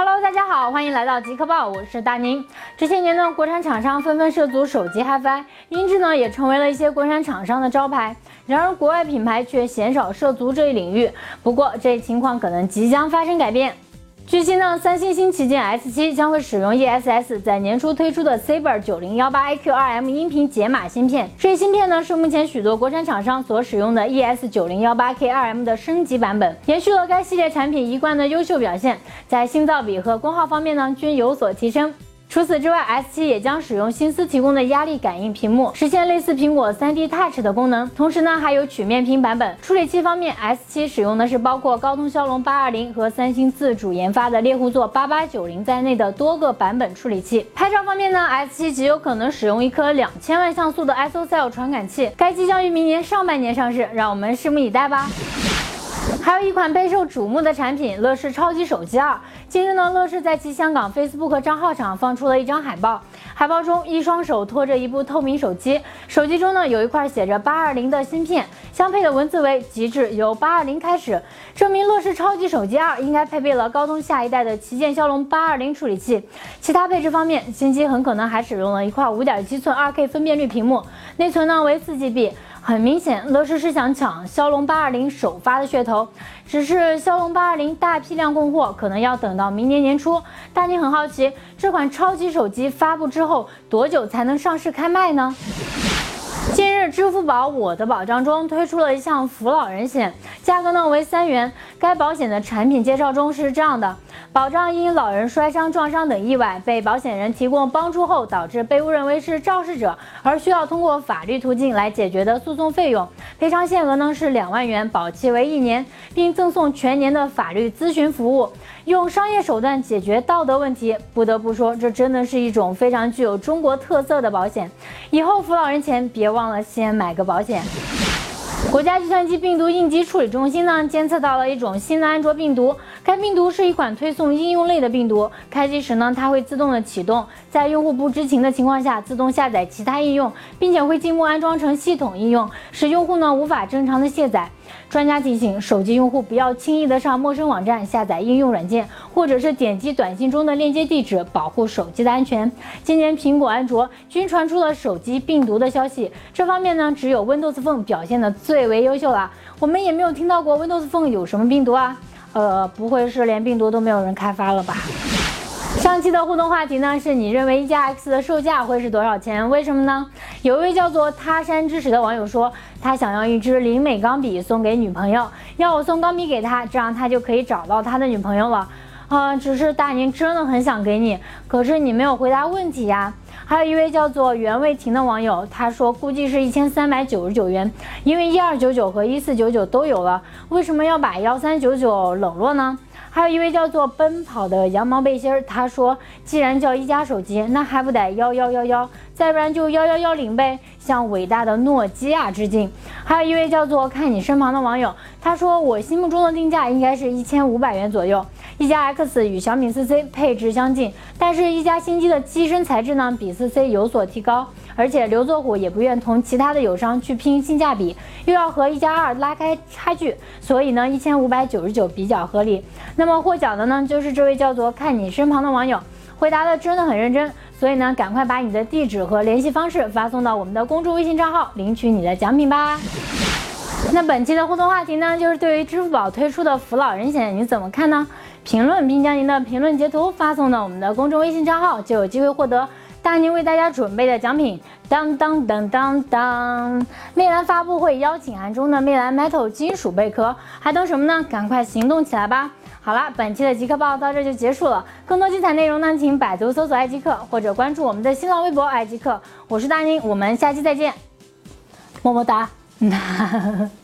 Hello，大家好，欢迎来到极客报，我是大宁。这些年呢，国产厂商纷纷涉足手机 HiFi，音质呢也成为了一些国产厂商的招牌。然而，国外品牌却鲜少涉足这一领域。不过，这一情况可能即将发生改变。据悉呢，三星新旗舰 S7 将会使用 ESS 在年初推出的 Saber 9018 AQ2M 音频解码芯片。这一芯片呢，是目前许多国产厂商所使用的 ES 9018K2M 的升级版本，延续了该系列产品一贯的优秀表现，在信噪比和功耗方面呢均有所提升。除此之外，S7 也将使用新思提供的压力感应屏幕，实现类似苹果 3D Touch 的功能。同时呢，还有曲面屏版本。处理器方面，S7 使用的是包括高通骁龙820和三星自主研发的猎户座8890在内的多个版本处理器。拍照方面呢，S7 极有可能使用一颗两千万像素的 ISOCELL 传感器，该机将于明年上半年上市，让我们拭目以待吧。还有一款备受瞩目的产品——乐视超级手机二。近日呢，乐视在其香港 Facebook 账号上放出了一张海报，海报中一双手托着一部透明手机，手机中呢有一块写着八二零的芯片，相配的文字为“极致由八二零开始”，证明乐视超级手机二应该配备了高通下一代的旗舰骁龙八二零处理器。其他配置方面，新机很可能还使用了一块五点七寸二 K 分辨率屏幕，内存呢为四 GB。很明显，乐视是想抢骁龙八二零首发的噱头，只是骁龙八二零大批量供货可能要等到明年年初。但你很好奇，这款超级手机发布之后多久才能上市开卖呢？近日，支付宝我的保障中推出了一项扶老人险，价格呢为三元。该保险的产品介绍中是这样的：保障因老人摔伤、撞伤等意外被保险人提供帮助后，导致被误认为是肇事者而需要通过法律途径来解决的诉讼费用，赔偿限额呢是两万元，保期为一年，并赠送全年的法律咨询服务。用商业手段解决道德问题，不得不说，这真的是一种非常具有中国特色的保险。以后扶老人前，别忘了先买个保险。国家计算机病毒应急处理中心呢，监测到了一种新的安卓病毒。该病毒是一款推送应用类的病毒，开机时呢，它会自动的启动，在用户不知情的情况下，自动下载其他应用，并且会经过安装成系统应用，使用户呢无法正常的卸载。专家提醒，手机用户不要轻易的上陌生网站下载应用软件，或者是点击短信中的链接地址，保护手机的安全。今年苹果、安卓均传出了手机病毒的消息，这方面呢，只有 Windows Phone 表现的最为优秀了。我们也没有听到过 Windows Phone 有什么病毒啊。呃，不会是连病毒都没有人开发了吧？上期的互动话题呢，是你认为一加 X 的售价会是多少钱？为什么呢？有一位叫做他山之石的网友说，他想要一支灵美钢笔送给女朋友，要我送钢笔给他，这样他就可以找到他的女朋友了。啊，只是大宁真的很想给你，可是你没有回答问题呀。还有一位叫做袁卫婷的网友，他说估计是一千三百九十九元，因为一二九九和一四九九都有了，为什么要把幺三九九冷落呢？还有一位叫做奔跑的羊毛背心儿，他说既然叫一加手机，那还不得幺幺幺幺，再不然就幺幺幺零呗，向伟大的诺基亚致敬。还有一位叫做看你身旁的网友，他说我心目中的定价应该是一千五百元左右。一加 X 与小米四 C 配置相近，但是一加新机的机身材质呢比四 C 有所提高，而且刘作虎也不愿同其他的友商去拼性价比，又要和一加二拉开差距，所以呢一千五百九十九比较合理。那么获奖的呢就是这位叫做看你身旁的网友，回答的真的很认真，所以呢赶快把你的地址和联系方式发送到我们的公众微信账号，领取你的奖品吧。那本期的互动话题呢就是对于支付宝推出的扶老人险你怎么看呢？评论并将您的评论截图发送到我们的公众微信账号，就有机会获得大宁为大家准备的奖品。当当当当当！魅蓝发布会邀请函中的魅蓝 Metal 金属贝壳，还等什么呢？赶快行动起来吧！好了，本期的极客报到这就结束了。更多精彩内容呢，请百度搜索爱极客，或者关注我们的新浪微博爱极客。我是大宁，我们下期再见，么么哒。